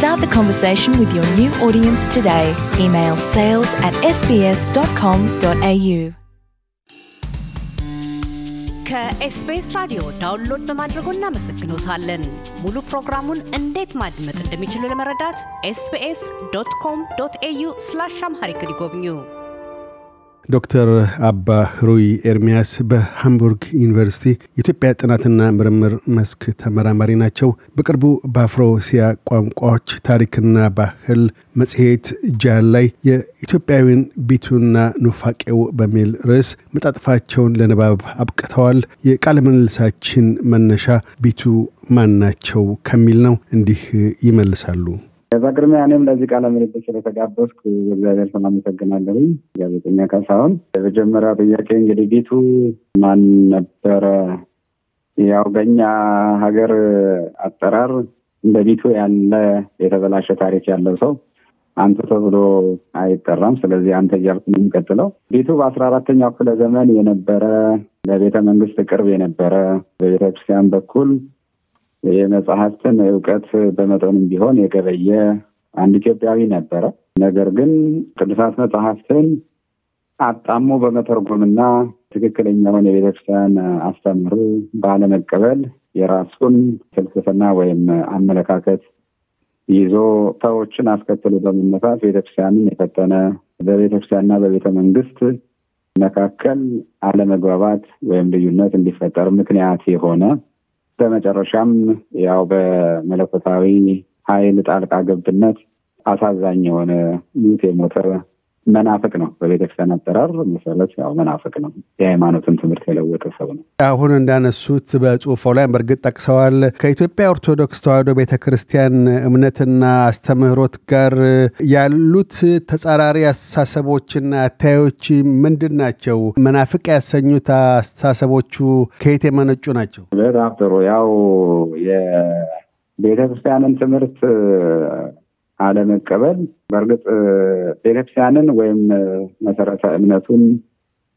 Start the conversation with your new audience today. Email sales at sbs.com.au. ከኤስቢኤስ ራዲዮ ዳውንሎድ በማድረጎ እናመሰግኖታለን። ሙሉ ፕሮግራሙን እንዴት ማድመጥ እንደሚችሉ ለመረዳት ኤስቢኤስ ዶት ኮም ዶት ኤዩ ስላሽ አምሃሪክ ይጎብኙ። ዶክተር አባ ህሩይ ኤርሚያስ በሃምቡርግ ዩኒቨርሲቲ የኢትዮጵያ ጥናትና ምርምር መስክ ተመራማሪ ናቸው። በቅርቡ በአፍሮሲያ ቋንቋዎች ታሪክና ባህል መጽሔት ጃል ላይ የኢትዮጵያዊን ቢቱና ኑፋቄው በሚል ርዕስ መጣጥፋቸውን ለንባብ አብቅተዋል። የቃለ መነሻ ቢቱ ማን ናቸው ከሚል ነው። እንዲህ ይመልሳሉ። በቅድሚያ እኔም ለዚህ ቃለ ምልልስ ስለተጋበዝኩ እግዚአብሔር ስም አመሰግናለሁ። ጋዜጠኛ ካሳሁን፣ የመጀመሪያው ጥያቄ እንግዲህ ቢቱ ማን ነበረ? ያው በኛ ሀገር አጠራር እንደ ቢቱ ያለ የተበላሸ ታሪክ ያለው ሰው አንተ ተብሎ አይጠራም። ስለዚህ አንተ እያልኩ ነው የሚቀጥለው። ቢቱ በአስራ አራተኛው ክፍለ ዘመን የነበረ ለቤተ መንግስት ቅርብ የነበረ በቤተክርስቲያን በኩል የመጽሐፍትን እውቀት በመጠኑም ቢሆን የገበየ አንድ ኢትዮጵያዊ ነበረ። ነገር ግን ቅዱሳት መጽሐፍትን አጣሞ በመተርጎምና ትክክለኛውን የቤተክርስቲያን አስተምህሮ ባለመቀበል የራሱን ፍልስፍና ወይም አመለካከት ይዞ ሰዎችን አስከትሎ በመነሳት ቤተክርስቲያንን የፈተነ በቤተክርስቲያንና በቤተ መንግስት መካከል አለመግባባት ወይም ልዩነት እንዲፈጠር ምክንያት የሆነ በመጨረሻም ያው በመለኮታዊ ኃይል ጣልቃ ገብነት አሳዛኝ የሆነ ሙት የሞተ መናፍቅ ነው። በቤተክርስቲያን አጠራር መሰረት ያው መናፍቅ ነው። የሃይማኖትን ትምህርት የለወጠ ሰው ነው። አሁን እንዳነሱት በጽሁፎ ላይ በእርግጥ ጠቅሰዋል። ከኢትዮጵያ ኦርቶዶክስ ተዋሕዶ ቤተ ክርስቲያን እምነትና አስተምህሮት ጋር ያሉት ተጻራሪ አስተሳሰቦችና አታዮች ምንድን ናቸው? መናፍቅ ያሰኙት አስተሳሰቦቹ ከየት የመነጩ ናቸው? በጣም ጥሩ። ያው የቤተ ክርስቲያንን ትምህርት አለመቀበል በእርግጥ ቤተክርስቲያንን ወይም መሰረተ እምነቱን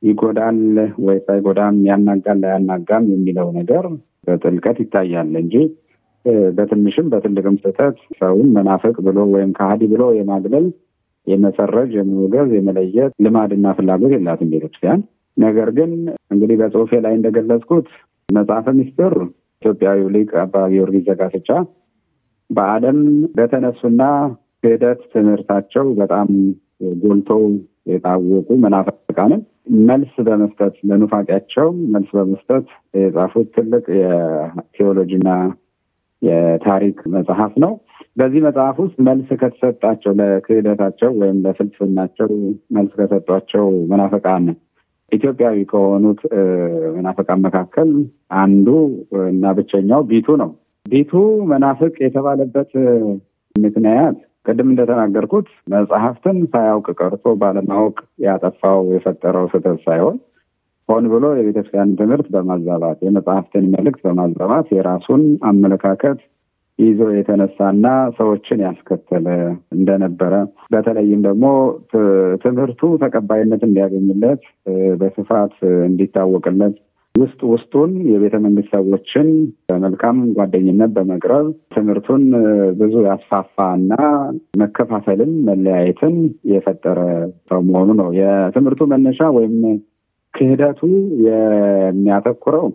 ይጎዳል ወይ ሳይጎዳም ያናጋል ላያናጋም የሚለው ነገር በጥልቀት ይታያል እንጂ በትንሽም በትልቅም ስህተት ሰውን መናፍቅ ብሎ ወይም ከሃዲ ብሎ የማግለል የመሰረጅ፣ የመውገዝ፣ የመለየት ልማድና ፍላጎት የላትም ቤተክርስቲያን። ነገር ግን እንግዲህ በጽሁፌ ላይ እንደገለጽኩት መጽሐፈ ምስጢር ኢትዮጵያዊው ሊቅ አባ ጊዮርጊስ ዘጋስጫ በዓለም በተነሱና ክህደት ትምህርታቸው በጣም ጎልቶ የታወቁ መናፍቃንን መልስ በመስጠት ለኑፋቂያቸው መልስ በመስጠት የጻፉት ትልቅ የቴዎሎጂና የታሪክ መጽሐፍ ነው። በዚህ መጽሐፍ ውስጥ መልስ ከተሰጣቸው ለክህደታቸው ወይም ለፍልስፍናቸው መልስ ከሰጧቸው መናፍቃን ኢትዮጵያዊ ከሆኑት መናፍቃን መካከል አንዱ እና ብቸኛው ቢቱ ነው። ቢቱ መናፍቅ የተባለበት ምክንያት ቅድም እንደተናገርኩት መጽሐፍትን ሳያውቅ ቀርቶ ባለማወቅ ያጠፋው የፈጠረው ስህተት ሳይሆን ሆን ብሎ የቤተክርስቲያን ትምህርት በማዛባት የመጽሐፍትን መልእክት በማዛባት የራሱን አመለካከት ይዞ የተነሳና ሰዎችን ያስከተለ እንደነበረ በተለይም ደግሞ ትምህርቱ ተቀባይነት እንዲያገኝለት በስፋት እንዲታወቅለት ውስጥ ውስጡን የቤተ መንግስት ሰዎችን በመልካም ጓደኝነት በመቅረብ ትምህርቱን ብዙ ያስፋፋ እና መከፋፈልን፣ መለያየትን የፈጠረ ሰው መሆኑ ነው። የትምህርቱ መነሻ ወይም ክህደቱ የሚያተኩረው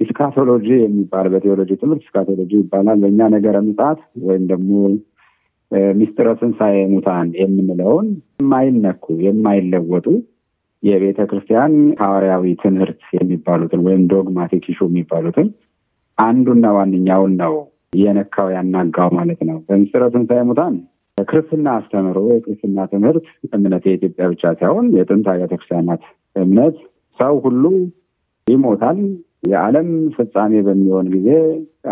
eschatology የሚባል በቴዎሎጂ ትምህርት eschatology ይባላል። በእኛ ነገረ ምጽአት ወይም ደግሞ ሚስጥረ ትንሣኤ ሙታን የምንለውን የማይነኩ የማይለወጡ የቤተ ክርስቲያን ሐዋርያዊ ትምህርት የሚባሉትን ወይም dogmatic issue የሚባሉትን አንዱና ዋነኛውን ነው የነካው ያናጋው ማለት ነው። በምስጢረ ትንሣኤ ሙታን ክርስትና አስተምሮ የክርስትና ትምህርት እምነት የኢትዮጵያ ብቻ ሳይሆን የጥንት አብያተ ክርስቲያናት እምነት ሰው ሁሉ ይሞታል፣ የዓለም ፍጻሜ በሚሆን ጊዜ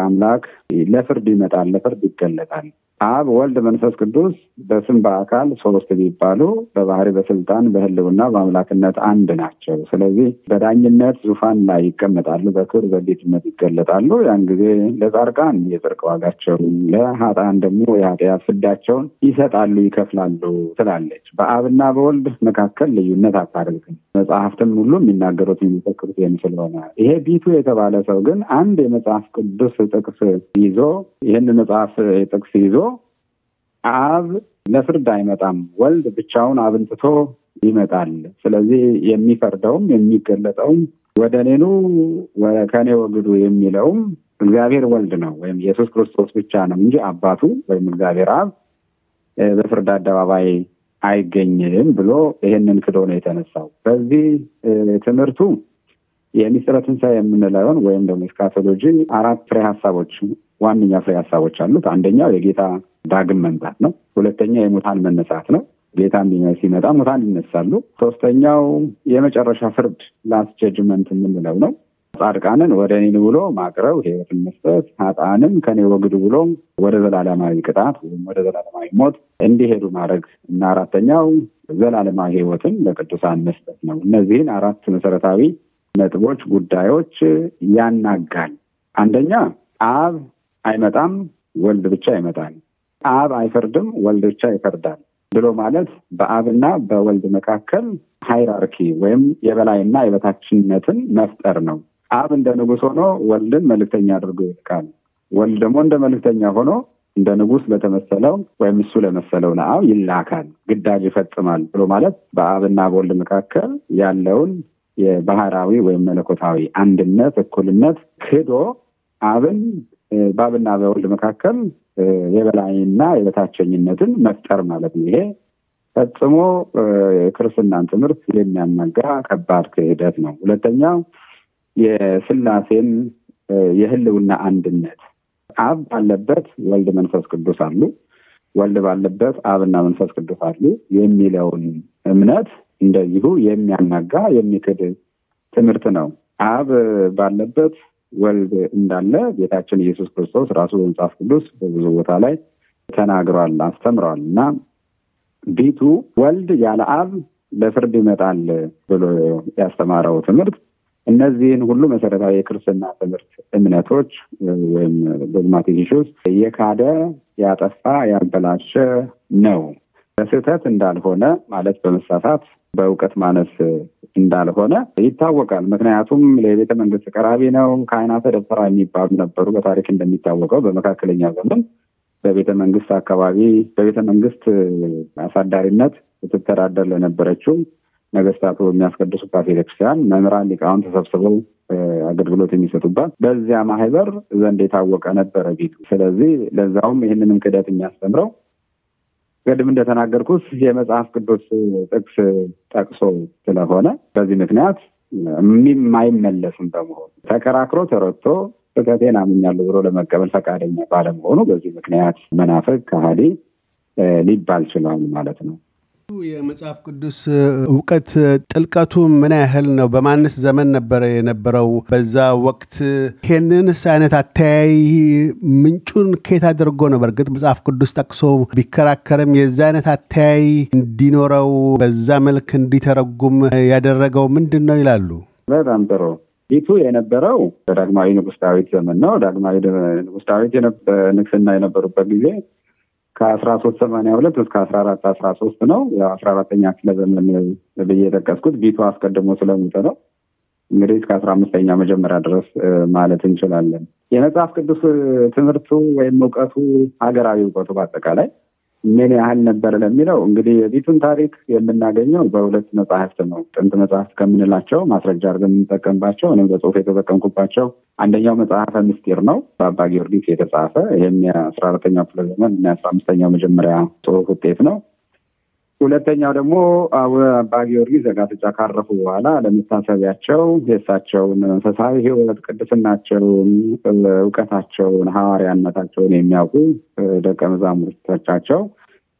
አምላክ ለፍርድ ይመጣል፣ ለፍርድ ይገለጣል። አብ፣ ወልድ፣ መንፈስ ቅዱስ በስም በአካል ሶስት ቢባሉ በባህሪ በስልጣን በህልውና በአምላክነት አንድ ናቸው። ስለዚህ በዳኝነት ዙፋን ላይ ይቀመጣሉ፣ በክብር በጌትነት ይገለጣሉ። ያን ጊዜ ለጻድቃን የጽድቅ ዋጋቸውን ለሀጣን ደግሞ የኃጢአት ፍዳቸውን ይሰጣሉ፣ ይከፍላሉ ትላለች። በአብና በወልድ መካከል ልዩነት አታደርግም። መጽሐፍትም ሁሉ የሚናገሩት የሚፈክሩት ይህን ስለሆነ ይሄ ቢቱ የተባለ ሰው ግን አንድ የመጽሐፍ ቅዱስ ጥቅስ ይዞ ይህን መጽሐፍ ጥቅስ ይዞ አብ ለፍርድ አይመጣም፣ ወልድ ብቻውን አብን ትቶ ይመጣል። ስለዚህ የሚፈርደውም የሚገለጠውም ወደ እኔኑ ከኔ ወግዱ የሚለውም እግዚአብሔር ወልድ ነው ወይም ኢየሱስ ክርስቶስ ብቻ ነው እንጂ አባቱ ወይም እግዚአብሔር አብ በፍርድ አደባባይ አይገኝም ብሎ ይሄንን ክዶ ነው የተነሳው። በዚህ ትምህርቱ የሚስጥረ ትንሣኤ የምንለውን ወይም ደግሞ ስካቶሎጂ አራት ፍሬ ሀሳቦች ዋነኛ ፍሬ ሀሳቦች አሉት። አንደኛው የጌታ ዳግም መምጣት ነው። ሁለተኛ የሙታን መነሳት ነው። ጌታ ሲመጣ ሙታን ይነሳሉ። ሶስተኛው የመጨረሻ ፍርድ last judgment የምንለው ነው። ጻድቃንን ወደ እኔ ብሎ ማቅረብ ሕይወትን መስጠት፣ ሀጣንም ከኔ ወግዱ ብሎ ወደ ዘላለማዊ ቅጣት ወይም ወደ ዘላለማዊ ሞት እንዲሄዱ ማድረግ እና አራተኛው ዘላለማዊ ሕይወትን ለቅዱሳን መስጠት ነው። እነዚህን አራት መሰረታዊ ነጥቦች፣ ጉዳዮች ያናጋል። አንደኛ አብ አይመጣም፣ ወልድ ብቻ ይመጣል። አብ አይፈርድም፣ ወልድ ብቻ ይፈርዳል ብሎ ማለት በአብና በወልድ መካከል ሃይራርኪ ወይም የበላይና የበታችነትን መፍጠር ነው። አብ እንደ ንጉሥ ሆኖ ወልድን መልእክተኛ አድርጎ ይልካል። ወልድ ደግሞ እንደ መልእክተኛ ሆኖ እንደ ንጉሥ ለተመሰለው ወይም እሱ ለመሰለው ለአብ ይላካል፣ ግዳጅ ይፈጽማል ብሎ ማለት በአብና በወልድ መካከል ያለውን የባህራዊ ወይም መለኮታዊ አንድነት፣ እኩልነት ክዶ አብን በአብና በወልድ መካከል የበላይና የበታቸኝነትን መፍጠር ማለት ነው። ይሄ ፈጽሞ የክርስትናን ትምህርት የሚያናጋ ከባድ ክህደት ነው። ሁለተኛው የስላሴን የህልውና አንድነት አብ ባለበት ወልድ መንፈስ ቅዱስ አሉ፣ ወልድ ባለበት አብና መንፈስ ቅዱስ አሉ የሚለውን እምነት እንደዚሁ የሚያናጋ የሚክድ ትምህርት ነው። አብ ባለበት ወልድ እንዳለ ጌታችን ኢየሱስ ክርስቶስ ራሱ በመጽሐፍ ቅዱስ በብዙ ቦታ ላይ ተናግሯል፣ አስተምረዋል እና ቢቱ ወልድ ያለ አብ ለፍርድ ይመጣል ብሎ ያስተማረው ትምህርት እነዚህን ሁሉ መሰረታዊ የክርስትና ትምህርት እምነቶች ወይም ዶግማቲክ የካደ ያጠፋ ያበላሸ ነው። በስህተት እንዳልሆነ ማለት በመሳሳት በእውቀት ማነስ እንዳልሆነ ይታወቃል። ምክንያቱም ለቤተ መንግስት ቀራቢ ነው። ካህናተ ደብተራ የሚባሉ ነበሩ። በታሪክ እንደሚታወቀው በመካከለኛ ዘመን በቤተ መንግስት አካባቢ በቤተ መንግስት አሳዳሪነት ስትተዳደር ለነበረችው ነገስታቱ የሚያስቀድሱባት ቤተክርስቲያን መምህራን፣ ሊቃውን ተሰብስበው አገልግሎት የሚሰጡባት በዚያ ማህበር ዘንድ የታወቀ ነበረ ቤቱ። ስለዚህ ለዛውም ይህንንም ክደት የሚያስተምረው ቅድም እንደተናገርኩት የመጽሐፍ ቅዱስ ጥቅስ ጠቅሶ ስለሆነ በዚህ ምክንያት የማይመለስም በመሆኑ ተከራክሮ ተረድቶ ስህተቴን አምኛለሁ ብሎ ለመቀበል ፈቃደኛ ባለመሆኑ በዚህ ምክንያት መናፍቅ ከሃዲ ሊባል ችሏል ማለት ነው። የመጽሐፍ ቅዱስ እውቀት ጥልቀቱ ምን ያህል ነው? በማንስ ዘመን ነበረ የነበረው በዛ ወቅት? ይሄንንስ አይነት አተያይ ምንጩን ከየት አድርጎ ነው? በእርግጥ መጽሐፍ ቅዱስ ጠቅሶ ቢከራከርም የዛ አይነት አተያይ እንዲኖረው በዛ መልክ እንዲተረጉም ያደረገው ምንድን ነው ይላሉ? በጣም ጥሩ። ፊቱ የነበረው በዳግማዊ ንጉሥ ዳዊት ዘመን ነው። ዳግማዊ ንጉሥ ዳዊት ንግስና የነበሩበት ጊዜ ከአስራ ሶስት ሰማንያ ሁለት እስከ አስራ አራት አስራ ሶስት ነው። አስራ አራተኛ ክፍለ ዘመን ብዬ የጠቀስኩት ቢቱ አስቀድሞ ስለሞተ ነው። እንግዲህ እስከ አስራ አምስተኛ መጀመሪያ ድረስ ማለት እንችላለን። የመጽሐፍ ቅዱስ ትምህርቱ ወይም እውቀቱ ሀገራዊ እውቀቱ በአጠቃላይ ምን ያህል ነበር ለሚለው እንግዲህ የቢቱን ታሪክ የምናገኘው በሁለት መጽሐፍት ነው። ጥንት መጽሐፍት ከምንላቸው ማስረጃ አድርገን የምንጠቀምባቸው እኔም በጽሁፍ የተጠቀምኩባቸው አንደኛው መጽሐፈ ምስጢር ነው በአባ ጊዮርጊስ የተጻፈ ይህም የአስራ አራተኛው ክፍለ ዘመን የአስራ አምስተኛው መጀመሪያ ጽሁፍ ውጤት ነው። ሁለተኛው ደግሞ አባ ጊዮርጊስ ዘጋስጫ ካረፉ በኋላ ለመታሰቢያቸው የእሳቸውን መንፈሳዊ ሕይወት ቅድስናቸውን፣ እውቀታቸውን፣ ሐዋርያነታቸውን የሚያውቁ ደቀ መዛሙርቶቻቸው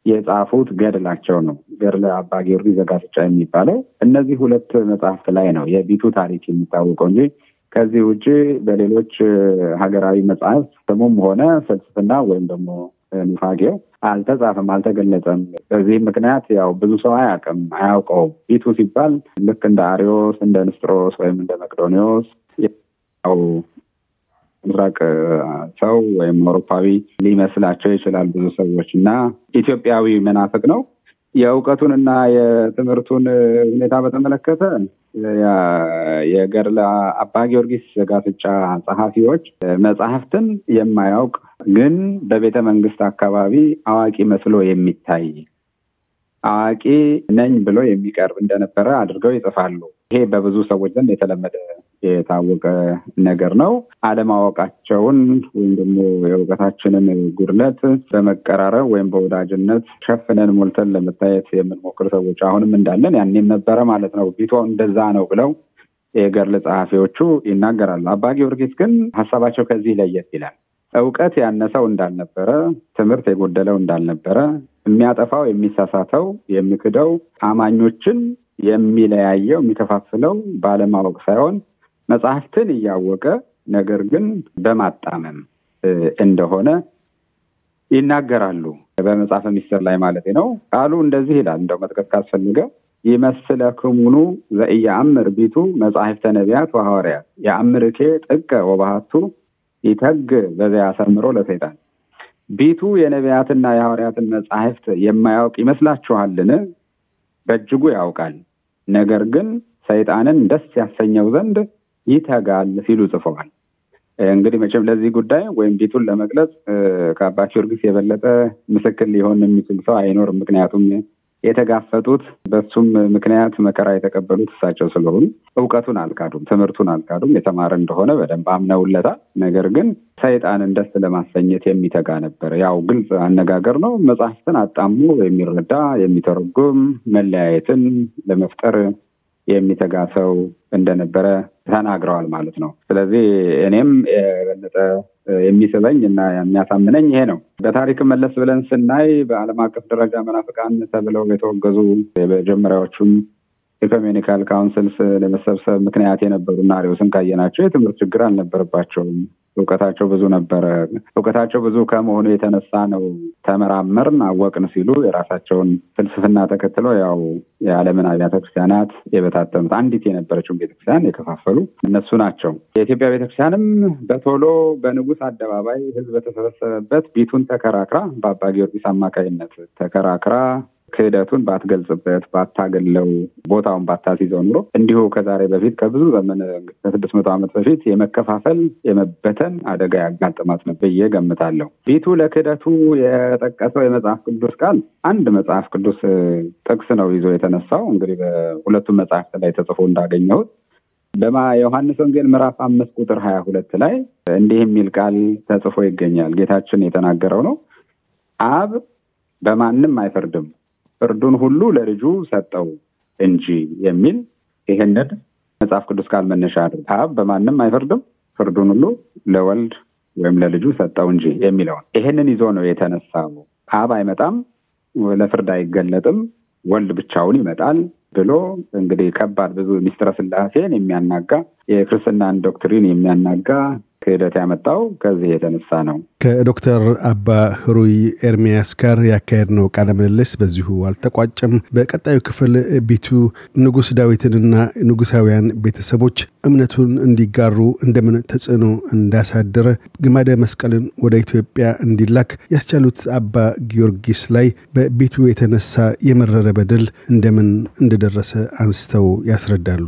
የጻፉት ገድላቸው ነው። ገድለ አባ ጊዮርጊስ ዘጋስጫ የሚባለው እነዚህ ሁለት መጽሐፍት ላይ ነው የቢቱ ታሪክ የሚታወቀው እንጂ ከዚህ ውጭ በሌሎች ሀገራዊ መጽሐፍት ስሙም ሆነ ፍልስፍና ወይም ደግሞ ኑፋጌው አልተጻፈም፣ አልተገለጸም። በዚህ ምክንያት ያው ብዙ ሰው አያውቅም፣ አያውቀውም። ቢቱ ሲባል ልክ እንደ አሪዮስ፣ እንደ ንስጥሮስ ወይም እንደ መቅዶኒዎስ ያው ምስራቅ ሰው ወይም አውሮፓዊ ሊመስላቸው ይችላል ብዙ ሰዎች እና ኢትዮጵያዊ መናፍቅ ነው። የእውቀቱንና የትምህርቱን ሁኔታ በተመለከተ የገድለ አባ ጊዮርጊስ ጋስጫ ጸሐፊዎች መጽሐፍትን የማያውቅ ግን በቤተ መንግስት አካባቢ አዋቂ መስሎ የሚታይ አዋቂ ነኝ ብሎ የሚቀርብ እንደነበረ አድርገው ይጽፋሉ። ይሄ በብዙ ሰዎች ዘንድ የተለመደ የታወቀ ነገር ነው። አለማወቃቸውን ወይም ደግሞ የእውቀታችንን ጉድለት በመቀራረብ ወይም በወዳጅነት ሸፍነን ሞልተን ለመታየት የምንሞክር ሰዎች አሁንም እንዳለን ያኔም ነበረ ማለት ነው። ቢቶ እንደዛ ነው ብለው የገድል ጸሐፊዎቹ ይናገራሉ። አባ ጊዮርጊስ ግን ሀሳባቸው ከዚህ ለየት ይላል። እውቀት ያነሰው እንዳልነበረ፣ ትምህርት የጎደለው እንዳልነበረ፣ የሚያጠፋው የሚሳሳተው፣ የሚክደው አማኞችን የሚለያየው የሚከፋፍለው ባለማወቅ ሳይሆን መጽሐፍትን እያወቀ ነገር ግን በማጣመም እንደሆነ ይናገራሉ። በመጽሐፈ ሚስጥር ላይ ማለት ነው። ቃሉ እንደዚህ ይላል። እንደው መጥቀስ ካስፈልገ ይመስለክሙኑ ዘኢየአምር ቢቱ መጽሐፍተ ነቢያት ወሐዋርያት የአምርኬ ጥቀ ወባህቱ ይተግ በዚያ ያሰምሮ ለሰይጣን ቢቱ የነቢያትና የሐዋርያትን መጽሐፍት የማያውቅ ይመስላችኋልን? በእጅጉ ያውቃል። ነገር ግን ሰይጣንን ደስ ያሰኘው ዘንድ ይተጋል ሲሉ ጽፈዋል። እንግዲህ መቼም ለዚህ ጉዳይ ወይም ቢቱን ለመግለጽ ከአባ ጊዮርጊስ የበለጠ ምስክር ሊሆን የሚችል ሰው አይኖርም። ምክንያቱም የተጋፈጡት በሱም ምክንያት መከራ የተቀበሉት እሳቸው ስለሆኑ እውቀቱን አልካዱም፣ ትምህርቱን አልካዱም። የተማረ እንደሆነ በደንብ አምነውለታል። ነገር ግን ሰይጣንን ደስ ለማሰኘት የሚተጋ ነበር። ያው ግልጽ አነጋገር ነው። መጽሐፍትን አጣሙ የሚረዳ የሚተረጉም መለያየትን ለመፍጠር የሚተጋ ሰው እንደነበረ ተናግረዋል ማለት ነው። ስለዚህ እኔም የበለጠ የሚስበኝ እና የሚያሳምነኝ ይሄ ነው። በታሪክ መለስ ብለን ስናይ በዓለም አቀፍ ደረጃ መናፍቃን ተብለው የተወገዙ የመጀመሪያዎቹም ecumenical councils ለመሰብሰብ ምክንያት የነበሩና አሪዮስን ካየናቸው የትምህርት ችግር አልነበረባቸውም። እውቀታቸው ብዙ ነበረ። እውቀታቸው ብዙ ከመሆኑ የተነሳ ነው ተመራመርን፣ አወቅን ሲሉ የራሳቸውን ፍልስፍና ተከትለው ያው የዓለምን አብያተ ክርስቲያናት የበታተኑት አንዲት የነበረችውን ቤተክርስቲያን የከፋፈሉ እነሱ ናቸው። የኢትዮጵያ ቤተክርስቲያንም በቶሎ በንጉሥ አደባባይ ሕዝብ በተሰበሰበበት ቢቱን ተከራክራ በአባ ጊዮርጊስ አማካይነት ተከራክራ ክህደቱን ባትገልጽበት ባታገለው ቦታውን ባታስይዘው ኑሮ እንዲሁ ከዛሬ በፊት ከብዙ ዘመን ከስድስት መቶ ዓመት በፊት የመከፋፈል የመበተን አደጋ ያጋጥማት ነው ብዬ ገምታለሁ። ቢቱ ለክህደቱ የጠቀሰው የመጽሐፍ ቅዱስ ቃል አንድ መጽሐፍ ቅዱስ ጥቅስ ነው ይዞ የተነሳው እንግዲህ በሁለቱም መጽሐፍት ላይ ተጽፎ እንዳገኘሁት ዮሐንስ ወንጌል ምዕራፍ አምስት ቁጥር ሀያ ሁለት ላይ እንዲህ የሚል ቃል ተጽፎ ይገኛል። ጌታችን የተናገረው ነው። አብ በማንም አይፈርድም ፍርዱን ሁሉ ለልጁ ሰጠው እንጂ የሚል ይህንን መጽሐፍ ቅዱስ ቃል መነሻ አድርግ አብ በማንም አይፈርድም ፍርዱን ሁሉ ለወልድ ወይም ለልጁ ሰጠው እንጂ የሚለውን ይህንን ይዞ ነው የተነሳው። አብ አይመጣም፣ ለፍርድ አይገለጥም፣ ወልድ ብቻውን ይመጣል ብሎ እንግዲህ ከባድ ብዙ ሚስጥረ ስላሴን የሚያናጋ የክርስትናን doctrine የሚያናጋ ክህደት ያመጣው ከዚህ የተነሳ ነው። ከዶክተር አባ ህሩይ ኤርሚያስ ጋር ያካሄድነው ቃለ ምልልስ በዚሁ አልተቋጨም። በቀጣዩ ክፍል ቢቱ ንጉሥ ዳዊትንና ንጉሳውያን ቤተሰቦች እምነቱን እንዲጋሩ እንደምን ተጽዕኖ እንዳሳደረ፣ ግማደ መስቀልን ወደ ኢትዮጵያ እንዲላክ ያስቻሉት አባ ጊዮርጊስ ላይ በቢቱ የተነሳ የመረረ በደል እንደምን እንደደረሰ አንስተው ያስረዳሉ።